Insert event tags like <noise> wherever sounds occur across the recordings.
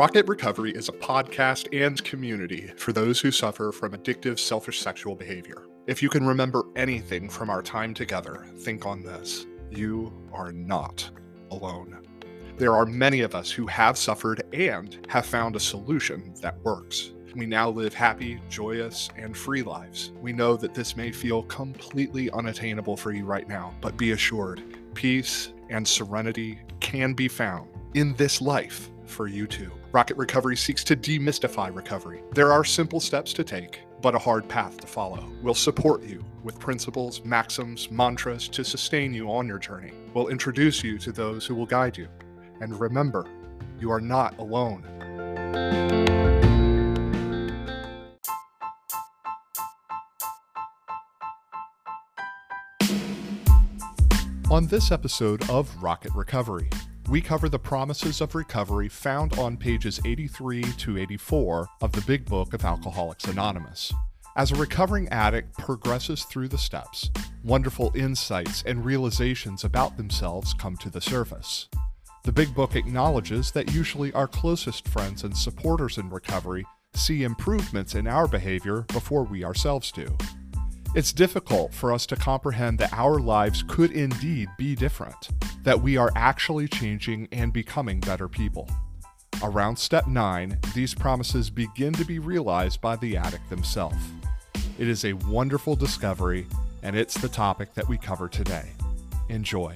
Rocket Recovery is a podcast and community for those who suffer from addictive, selfish sexual behavior. If you can remember anything from our time together, think on this you are not alone. There are many of us who have suffered and have found a solution that works. We now live happy, joyous, and free lives. We know that this may feel completely unattainable for you right now, but be assured peace and serenity can be found in this life for you too. Rocket Recovery seeks to demystify recovery. There are simple steps to take, but a hard path to follow. We'll support you with principles, maxims, mantras to sustain you on your journey. We'll introduce you to those who will guide you. And remember, you are not alone. On this episode of Rocket Recovery, we cover the promises of recovery found on pages 83 to 84 of the Big Book of Alcoholics Anonymous. As a recovering addict progresses through the steps, wonderful insights and realizations about themselves come to the surface. The Big Book acknowledges that usually our closest friends and supporters in recovery see improvements in our behavior before we ourselves do. It's difficult for us to comprehend that our lives could indeed be different, that we are actually changing and becoming better people. Around step 9, these promises begin to be realized by the addict themselves. It is a wonderful discovery, and it's the topic that we cover today. Enjoy.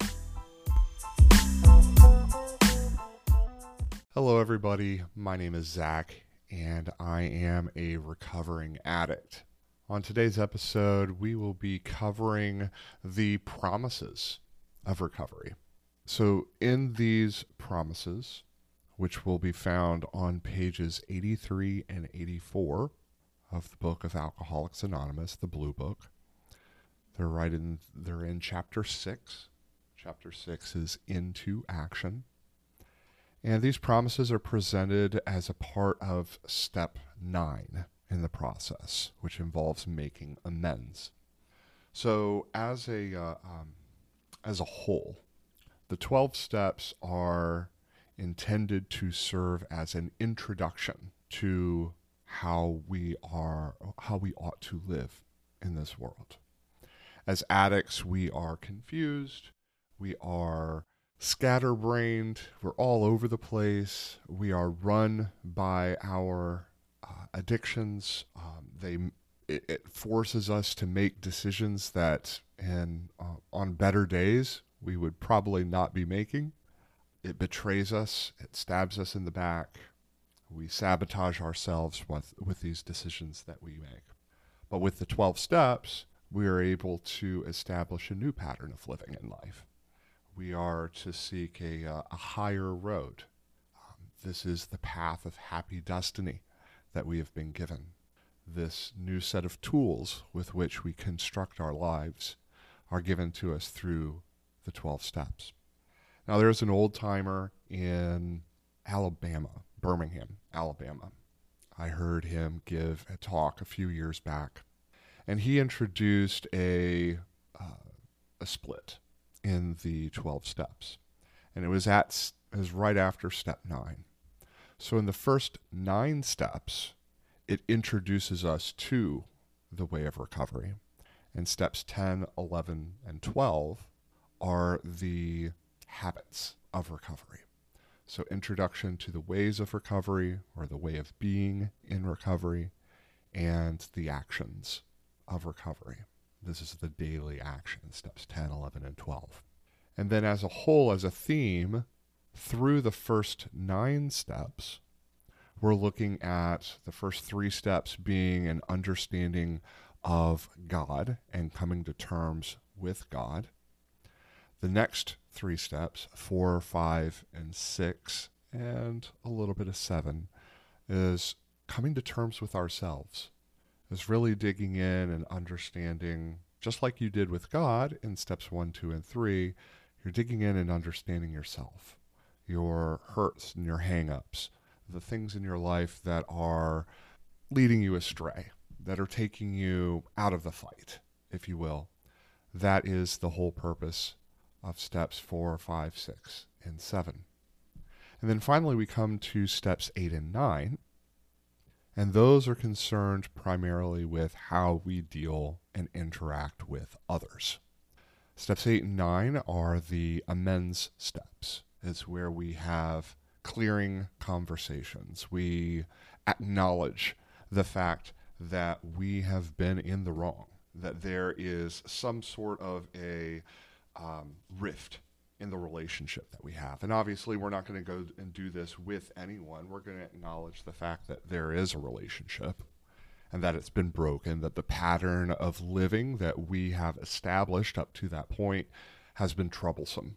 Hello, everybody. My name is Zach, and I am a recovering addict. On today's episode, we will be covering the promises of recovery. So, in these promises, which will be found on pages 83 and 84 of the book of Alcoholics Anonymous, the Blue Book, they're right in they're in chapter 6. Chapter 6 is into action. And these promises are presented as a part of step 9 in the process, which involves making amends. So, as a uh, um, as a whole, the twelve steps are intended to serve as an introduction to how we are how we ought to live in this world. As addicts, we are confused, we are scatterbrained, we're all over the place, we are run by our uh, addictions. Um, they it, it, forces us to make decisions that, and uh, on better days, we would probably not be making. It betrays us. It stabs us in the back. We sabotage ourselves with with these decisions that we make. But with the twelve steps, we are able to establish a new pattern of living in life. We are to seek a, uh, a higher road. Um, this is the path of happy destiny that we have been given, this new set of tools with which we construct our lives, are given to us through the 12 steps. Now, there's an old timer in Alabama, Birmingham, Alabama. I heard him give a talk a few years back, and he introduced a, uh, a split in the 12 steps. And it was at it was right after step 9. So, in the first nine steps, it introduces us to the way of recovery. And steps 10, 11, and 12 are the habits of recovery. So, introduction to the ways of recovery or the way of being in recovery and the actions of recovery. This is the daily action, steps 10, 11, and 12. And then, as a whole, as a theme, through the first nine steps, we're looking at the first three steps being an understanding of God and coming to terms with God. The next three steps, four, five, and six, and a little bit of seven, is coming to terms with ourselves, is really digging in and understanding, just like you did with God in steps one, two, and three, you're digging in and understanding yourself, your hurts and your hangups, the things in your life that are leading you astray, that are taking you out of the fight, if you will. That is the whole purpose of steps four, five, six, and seven. And then finally, we come to steps eight and nine. And those are concerned primarily with how we deal and interact with others. Steps eight and nine are the amends steps. It's where we have clearing conversations. We acknowledge the fact that we have been in the wrong, that there is some sort of a um, rift in the relationship that we have. And obviously, we're not going to go and do this with anyone. We're going to acknowledge the fact that there is a relationship and that it's been broken, that the pattern of living that we have established up to that point has been troublesome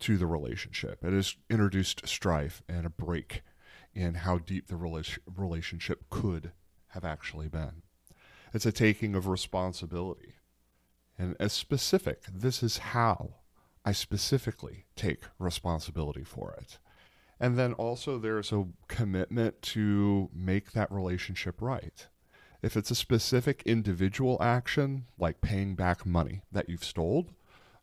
to the relationship. It has introduced strife and a break in how deep the relationship could have actually been. It's a taking of responsibility. And as specific, this is how I specifically take responsibility for it. And then also, there's a commitment to make that relationship right. If it's a specific individual action, like paying back money that you've stole,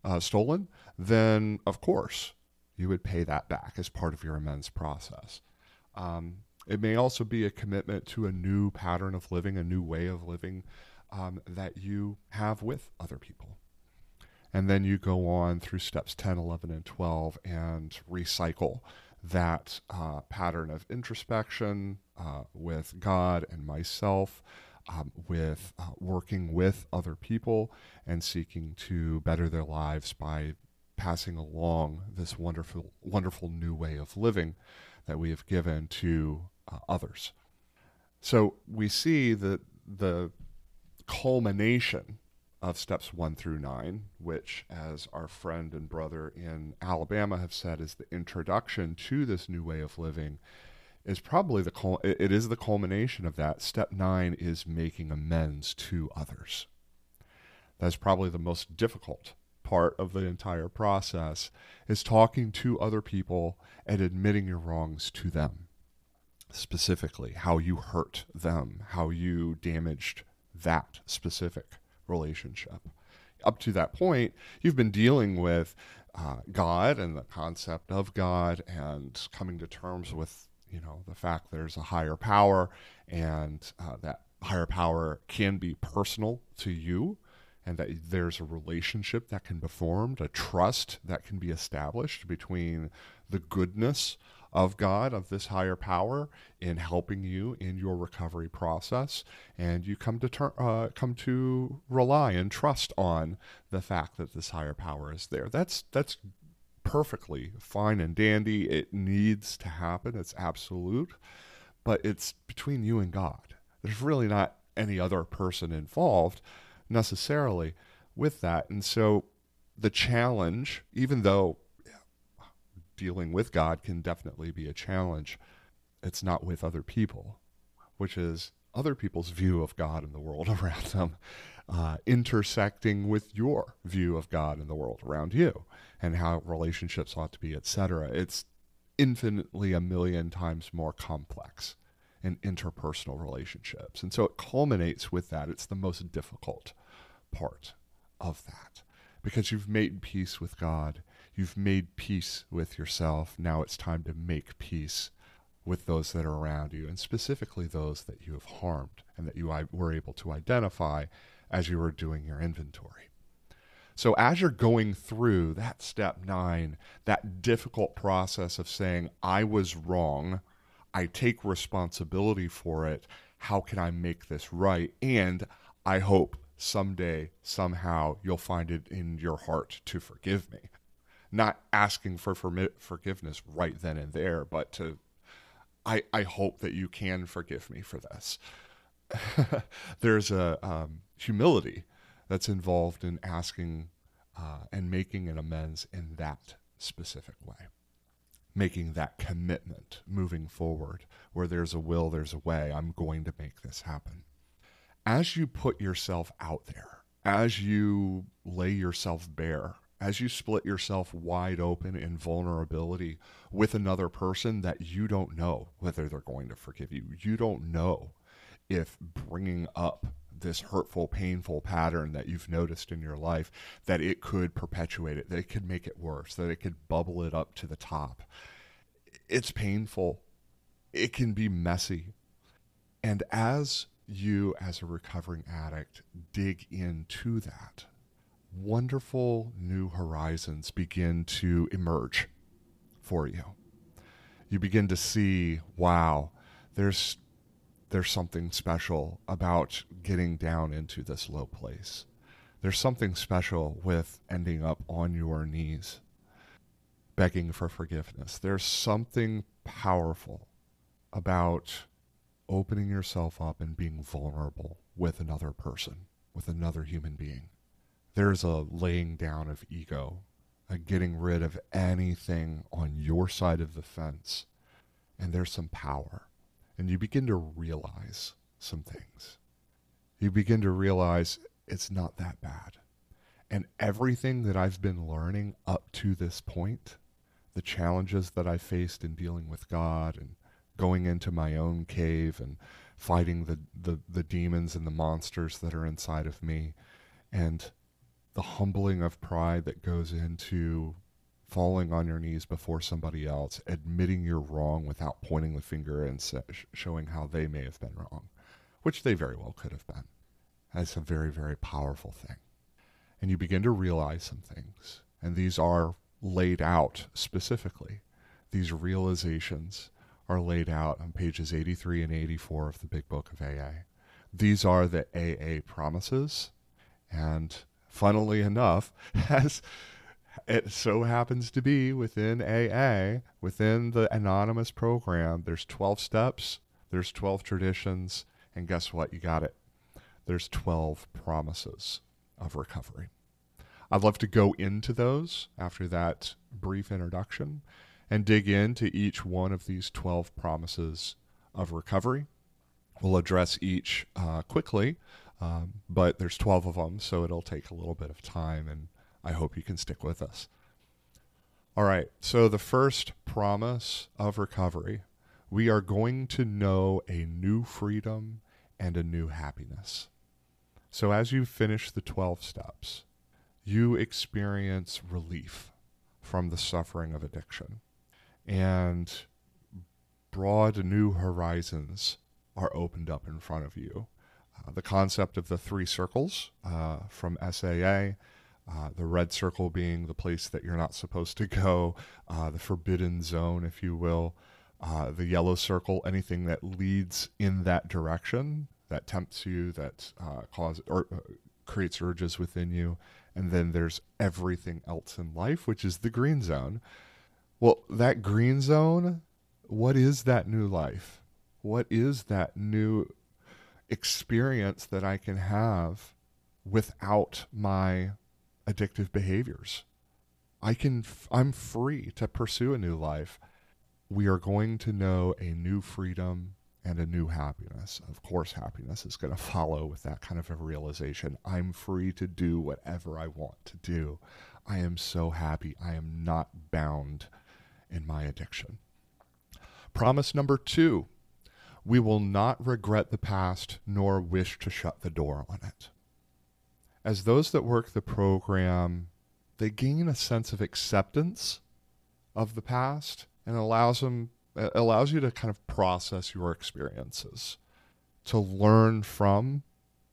uh, stolen, then of course you would pay that back as part of your amends process. Um, it may also be a commitment to a new pattern of living, a new way of living um, that you have with other people. And then you go on through steps 10, 11, and 12 and recycle that uh, pattern of introspection uh, with God and myself, um, with uh, working with other people and seeking to better their lives by passing along this wonderful, wonderful new way of living that we have given to uh, others. So we see that the culmination of steps one through nine, which, as our friend and brother in Alabama have said, is the introduction to this new way of living, is probably the cul- it is the culmination of that. Step nine is making amends to others. That's probably the most difficult part of the entire process is talking to other people and admitting your wrongs to them specifically how you hurt them how you damaged that specific relationship. Up to that point, you've been dealing with uh, God and the concept of God and coming to terms with, you know, the fact there's a higher power and uh, that higher power can be personal to you and that there's a relationship that can be formed, a trust that can be established between the goodness of God, of this higher power, in helping you in your recovery process, and you come to ter- uh, come to rely and trust on the fact that this higher power is there. That's that's perfectly fine and dandy. It needs to happen. It's absolute, but it's between you and God. There's really not any other person involved necessarily with that, and so the challenge, even though dealing with God can definitely be a challenge. It's not with other people, which is other people's view of God and the world <laughs> around them, uh, intersecting with your view of God and the world around you, and how relationships ought to be, etc. It's infinitely a million times more complex in interpersonal relationships. And so it culminates with that. It's the most difficult part of that because you've made peace with God You've made peace with yourself. Now it's time to make peace with those that are around you, and specifically those that you have harmed and that you were able to identify as you were doing your inventory. So, as you're going through that step nine, that difficult process of saying, I was wrong, I take responsibility for it, how can I make this right? And I hope someday, somehow, you'll find it in your heart to forgive me not asking for forgiveness right then and there, but to, I, I hope that you can forgive me for this. <laughs> There's a um, humility that's involved in asking uh, and making an amends in that specific way. Making that commitment moving forward, where there's a will, there's a way. I'm going to make this happen. As you put yourself out there, as you lay yourself bare as you split yourself wide open in vulnerability with another person that you don't know whether they're going to forgive you, you don't know if bringing up this hurtful, painful pattern that you've noticed in your life, that it could perpetuate it, that it could make it worse, that it could bubble it up to the top. it's painful. It can be messy. And as you, as a recovering addict, dig into that, wonderful new horizons begin to emerge for you. You begin to see, wow, there's there's something special about getting down into this low place. There's something special with ending up on your knees, begging for forgiveness. There's something powerful about opening yourself up and being vulnerable with another person, with another human being. There's a laying down of ego, a getting rid of anything on your side of the fence, and there's some power and you begin to realize some things. You begin to realize it's not that bad. And everything that I've been learning up to this point, the challenges that I faced in dealing with God and going into my own cave and fighting the, the, the demons and the monsters that are inside of me, and the humbling of pride that goes into falling on your knees before somebody else, admitting you're wrong without pointing the finger and showing how they may have been wrong, which they very well could have been. That's a very, very powerful thing. And you begin to realize some things, and these are laid out specifically. These realizations are laid out on pages 83 and 84 of the Big Book of AA. These are the AA promises, and funnily enough, <laughs> as it so happens to be within AA, within the anonymous program, there's 12 steps, there's 12 traditions, and guess what? You got it. There's 12 promises of recovery. I'd love to go into those after that brief introduction and dig into each one of these 12 promises of recovery. We'll address each uh, quickly, um, but there's 12 of them, so it'll take a little bit of time and I hope you can stick with us. All right, so the first promise of recovery we are going to know a new freedom and a new happiness. So, as you finish the 12 steps, you experience relief from the suffering of addiction, and broad new horizons are opened up in front of you. Uh, the concept of the three circles uh, from SAA uh, the red circle being the place that you're not supposed to go, uh, the forbidden zone, if you will. Uh, the yellow circle, anything that leads in that direction, that tempts you, that uh, cause or uh, creates urges within you. And then there's everything else in life, which is the green zone. Well, that green zone, what is that new life? What is that new experience that I can have without my addictive behaviors. I can I'm free to pursue a new life. We are going to know a new freedom and a new happiness. Of course, happiness is going <laughs> to follow with that kind of a realization. I'm free to do whatever I want to do. I am so happy. I am not bound in my addiction. Promise number two we will not regret the past nor wish to shut the door on it as those that work the program, they gain a sense of acceptance of the past and allows them allows you to kind of process your experiences, to learn from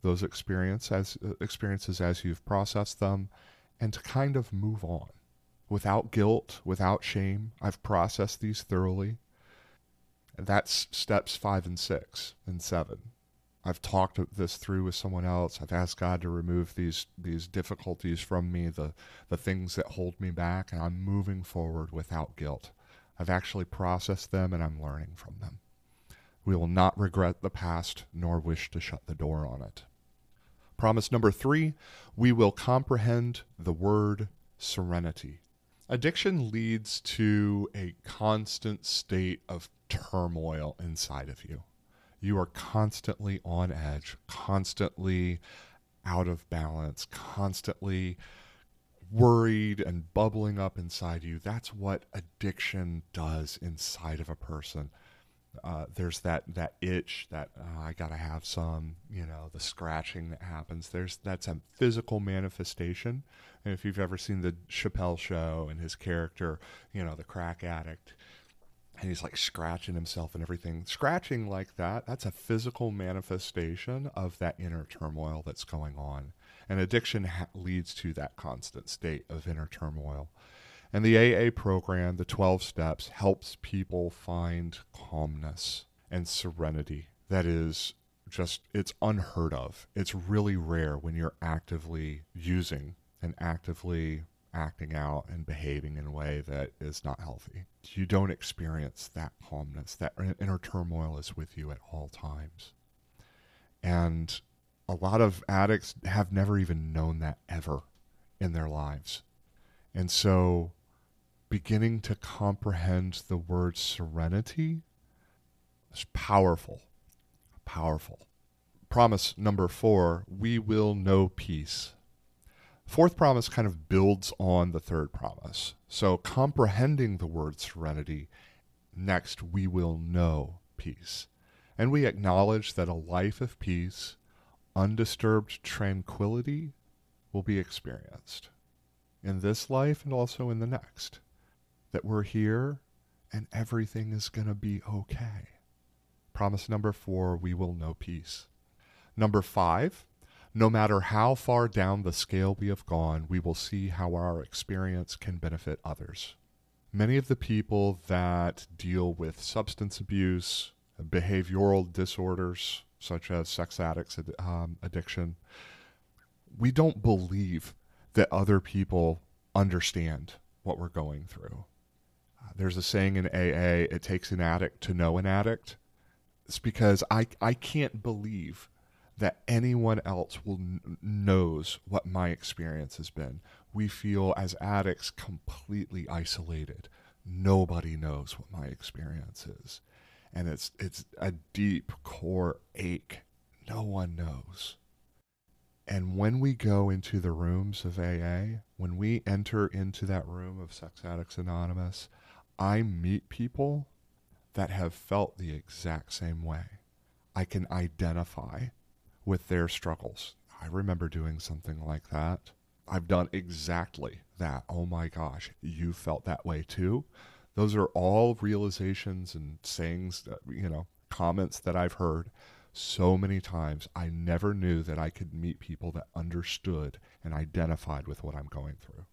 those experience as, experiences as you've processed them, and to kind of move on without guilt, without shame. I've processed these thoroughly. And that's steps five and six and seven. I've talked this through with someone else. I've asked God to remove these these difficulties from me, the the things that hold me back, and I'm moving forward without guilt. I've actually processed them and I'm learning from them. We will not regret the past nor wish to shut the door on it. Promise number 3, we will comprehend the word serenity. Addiction leads to a constant state of turmoil inside of you you are constantly on edge, constantly out of balance, constantly worried and bubbling up inside you. That's what addiction does inside of a person. Uh, there's that that itch that uh, I gotta have some, you know, the scratching that happens. There's that's a physical manifestation. And if you've ever seen the Chappelle show and his character, you know, the crack addict, and he's like scratching himself and everything. Scratching like that, that's a physical manifestation of that inner turmoil that's going on. And addiction ha- leads to that constant state of inner turmoil. And the AA program, the 12 steps, helps people find calmness and serenity that is just, it's unheard of. It's really rare when you're actively using and actively acting out and behaving in a way that is not healthy. You don't experience that calmness. That inner turmoil is with you at all times. And a lot of addicts have never even known that ever in their lives. And so beginning to comprehend the word serenity is powerful. Powerful. Promise number four we will know peace. Fourth promise kind of builds on the third promise. So, comprehending the word serenity, next we will know peace. And we acknowledge that a life of peace, undisturbed tranquility, will be experienced in this life and also in the next. That we're here and everything is going to be okay. Promise number four we will know peace. Number five, no matter how far down the scale we have gone, we will see how our experience can benefit others. Many of the people that deal with substance abuse, behavioral disorders, such as sex addicts um, addiction, we don't believe that other people understand what we're going through. Uh, there's a saying in AA, it takes an addict to know an addict. It's because I, I can't believe that anyone else will knows what my experience has been. We feel as addicts completely isolated. Nobody knows what my experience is. And it's it's a deep core ache. No one knows. And when we go into the rooms of AA, when we enter into that room of Sex Addicts Anonymous, I meet people that have felt the exact same way. I can identify with their struggles. I remember doing something like that. I've done exactly that. Oh my gosh, you felt that way too. Those are all realizations and sayings, that, you know, comments that I've heard so many times. I never knew that I could meet people that understood and identified with what I'm going through.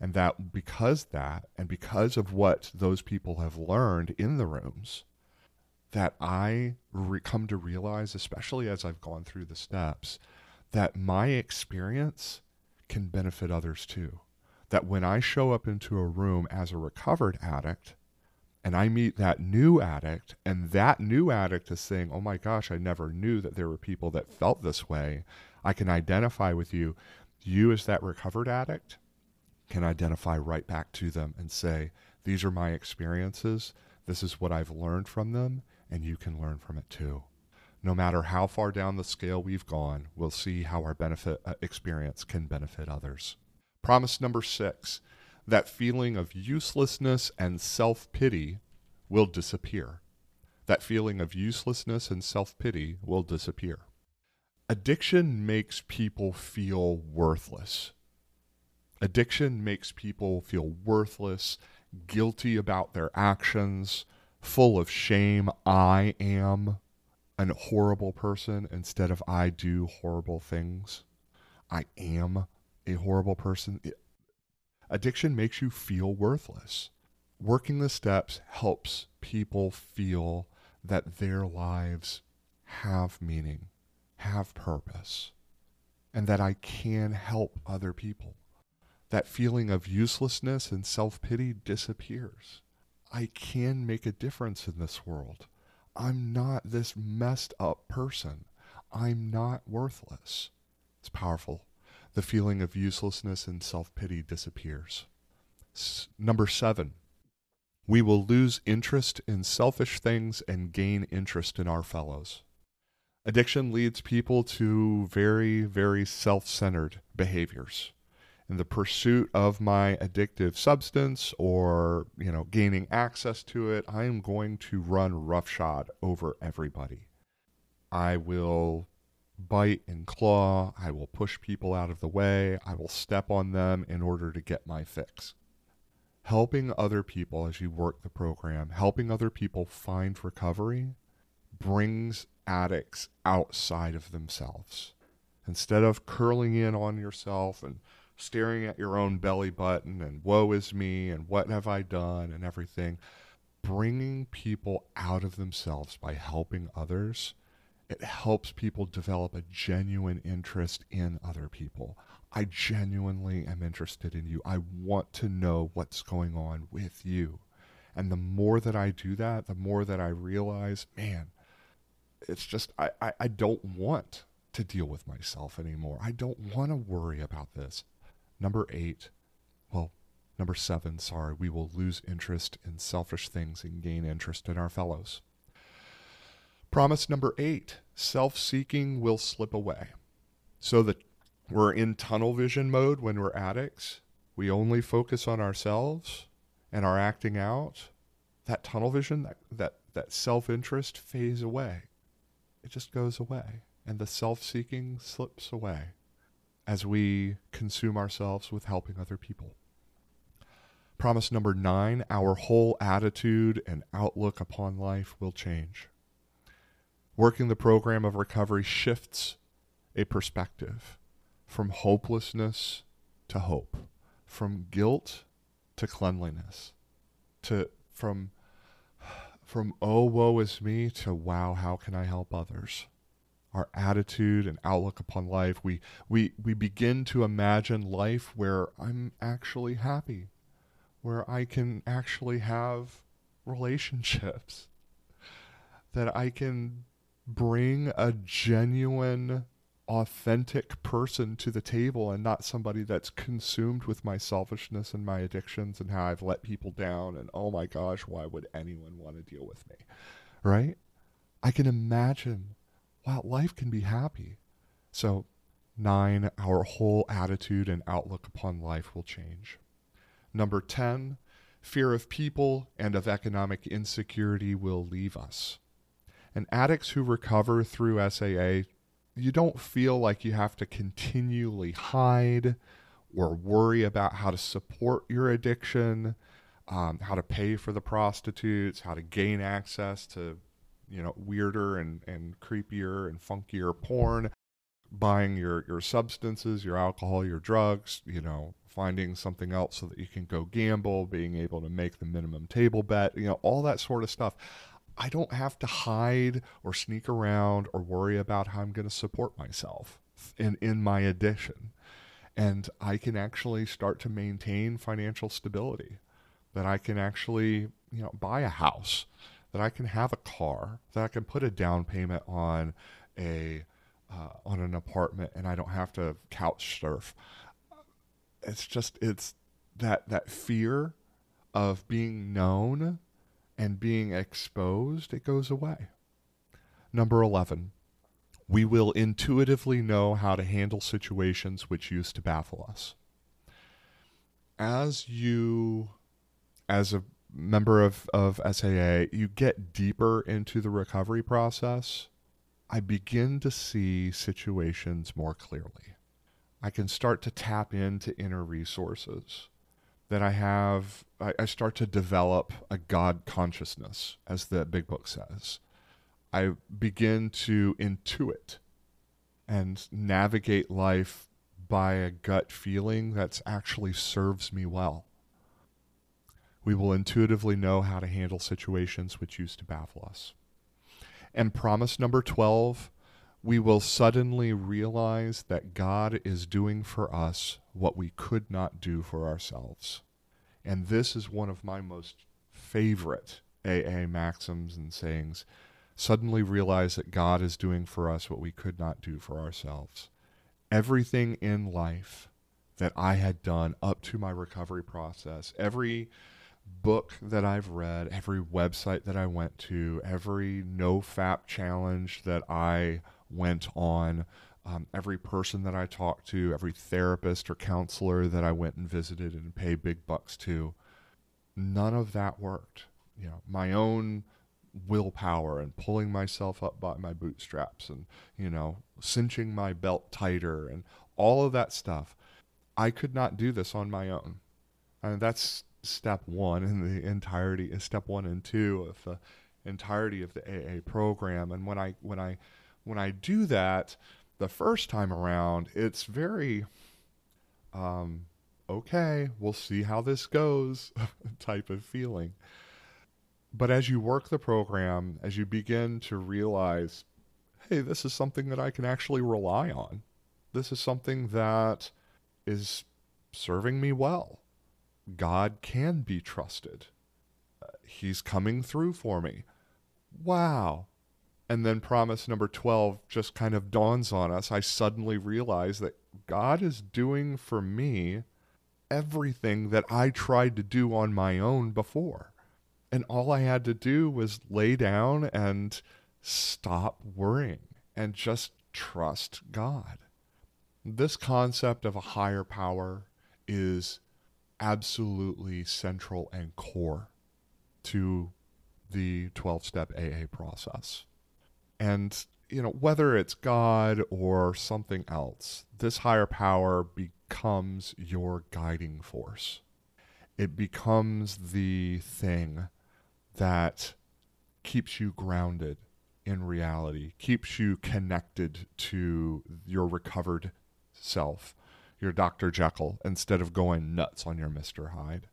And that because that, and because of what those people have learned in the rooms, that I re- come to realize, especially as I've gone through the steps, that my experience can benefit others too. That when I show up into a room as a recovered addict and I meet that new addict, and that new addict is saying, Oh my gosh, I never knew that there were people that felt this way, I can identify with you. You, as that recovered addict, can identify right back to them and say, These are my experiences. This is what I've learned from them and you can learn from it too. No matter how far down the scale we've gone, we'll see how our benefit uh, experience can benefit others. Promise number six that feeling of uselessness and self pity will disappear. That feeling of uselessness and self pity will disappear. Addiction makes people feel worthless. Addiction makes people feel worthless, guilty about their actions, full of shame. I am a horrible person instead of I do horrible things. I am a horrible person. It, addiction makes you feel worthless. Working the steps helps people feel that their lives have meaning, have purpose, and that I can help other people. That feeling of uselessness and self pity disappears. I can make a difference in this world. I'm not this messed up person. I'm not worthless. It's powerful. The feeling of uselessness and self pity disappears. S- number seven, we will lose interest in selfish things and gain interest in our fellows. Addiction leads people to very, very self centered behaviors in the pursuit of my addictive substance or, you know, gaining access to it, I am going to run roughshod over everybody. I will bite and claw. I will push people out of the way. I will step on them in order to get my fix. helping other people as you work the program, helping other people find recovery brings addicts outside of themselves. Instead of curling in on yourself and staring at your own belly button and woe is me and what have I done and everything, bringing people out of themselves by helping others, it helps people develop a genuine interest in other people. I genuinely am interested in you. I want to know what's going on with you. And the more that I do that, the more that I realize, man, it's just, I, I, I don't want to deal with myself anymore. I don't want to worry about this. Number eight, well, number seven, sorry, we will lose interest in selfish things and gain interest in our fellows. Promise number eight self seeking will slip away. So that we're in tunnel vision mode when we're addicts, we only focus on ourselves and are acting out. That tunnel vision, that, that, that self interest fades away. It just goes away. And the self seeking slips away as we consume ourselves with helping other people. Promise number nine our whole attitude and outlook upon life will change. Working the program of recovery shifts a perspective from hopelessness to hope, from guilt to cleanliness, to from from oh woe is me to wow how can I help others our attitude and outlook upon life. We, we, we begin to imagine life where I'm actually happy, where I can actually have relationships, <laughs> that I can bring a genuine, authentic person to the table and not somebody that's consumed with my selfishness and my addictions and how I've let people down. And oh my gosh, why would anyone want to deal with me? Right? I can imagine wow, life can be happy. So, nine, our whole attitude and outlook upon life will change. Number 10, fear of people and of economic insecurity will leave us. And addicts who recover through SAA, you don't feel like you have to continually hide or worry about how to support your addiction, um, how to pay for the prostitutes, how to gain access to you know weirder and and creepier and funkier porn buying your your substances your alcohol your drugs you know finding something else so that you can go gamble being able to make the minimum table bet you know all that sort of stuff. I don't have to hide or sneak around or worry about how i'm going to support myself in in my addiction and i can actually start to maintain financial stability that i can actually you know buy a house that I can have a car, that I can put a down payment on a uh, on an apartment, and I don't have to couch surf. It's just it's that that fear of being known and being exposed. It goes away. Number eleven. We will intuitively know how to handle situations which used to baffle us. As you, as a member of, of SAA, you get deeper into the recovery process, I begin to see situations more clearly. I can start to tap into inner resources that I have. I, I start to develop a God consciousness, as the big book says. I begin to intuit and navigate life by a gut feeling that actually serves me well. We will intuitively know how to handle situations which used to baffle us. And promise number 12 we will suddenly realize that God is doing for us what we could not do for ourselves. And this is one of my most favorite AA maxims and sayings. Suddenly realize that God is doing for us what we could not do for ourselves. Everything in life that I had done up to my recovery process, every book that I've read, every website that I went to, every no fap challenge that I went on, um, every person that I talked to, every therapist or counselor that I went and visited and paid big bucks to, none of that worked. You know, my own willpower and pulling myself up by my bootstraps and, you know, cinching my belt tighter and all of that stuff. I could not do this on my own. And that's step one in the entirety, is step one and two of the entirety of the AA program. And when I when I when I do that the first time around, it's very um, okay, we'll see how this goes <laughs> type of feeling. But as you work the program, as you begin to realize, hey, this is something that I can actually rely on. This is something that is serving me well. God can be trusted. Uh, he's coming through for me. Wow. And then promise number 12 just kind of dawns on us. I suddenly realize that God is doing for me everything that I tried to do on my own before. And all I had to do was lay down and stop worrying and just trust God. This concept of a higher power is absolutely central and core to the 12 step AA process. And, you know, whether it's God or something else, this higher power becomes your guiding force. It becomes the thing that keeps you grounded in reality, keeps you connected to your recovered self, your Dr. Jekyll, instead of going nuts on your Mr. Hyde.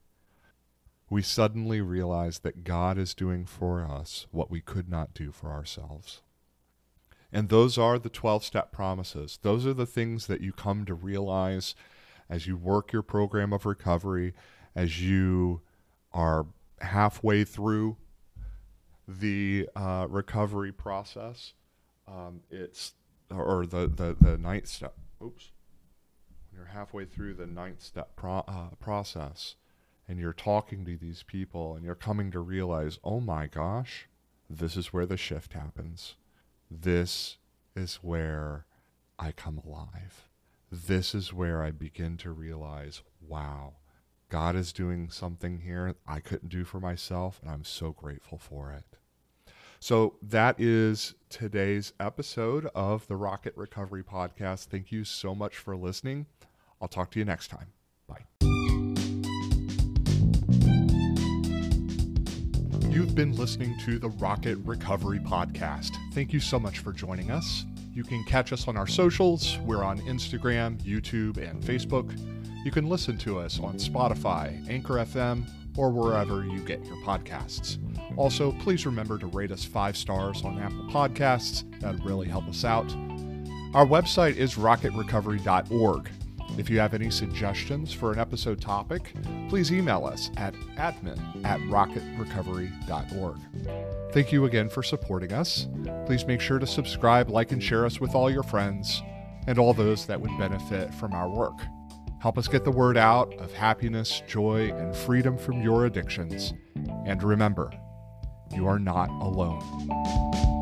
We suddenly realize that God is doing for us what we could not do for ourselves. And those are the 12 step promises. Those are the things that you come to realize as you work your program of recovery, as you are halfway through the uh, recovery process. Um, it's or the, the the ninth step. Oops. You're halfway through the ninth step pro- uh, process, and you're talking to these people, and you're coming to realize, oh my gosh, this is where the shift happens. This is where I come alive. This is where I begin to realize, wow, God is doing something here I couldn't do for myself, and I'm so grateful for it. So that is today's episode of the Rocket Recovery Podcast. Thank you so much for listening. I'll talk to you next time. Bye. You've been listening to the Rocket Recovery Podcast. Thank you so much for joining us. You can catch us on our socials. We're on Instagram, YouTube, and Facebook. You can listen to us on Spotify, Anchor FM, or wherever you get your podcasts. Also, please remember to rate us five stars on Apple Podcasts. That would really help us out. Our website is rocketrecovery.org. If you have any suggestions for an episode topic, please email us at admin at rocketrecovery.org. Thank you again for supporting us. Please make sure to subscribe, like, and share us with all your friends and all those that would benefit from our work. Help us get the word out of happiness, joy, and freedom from your addictions. And remember, you are not alone.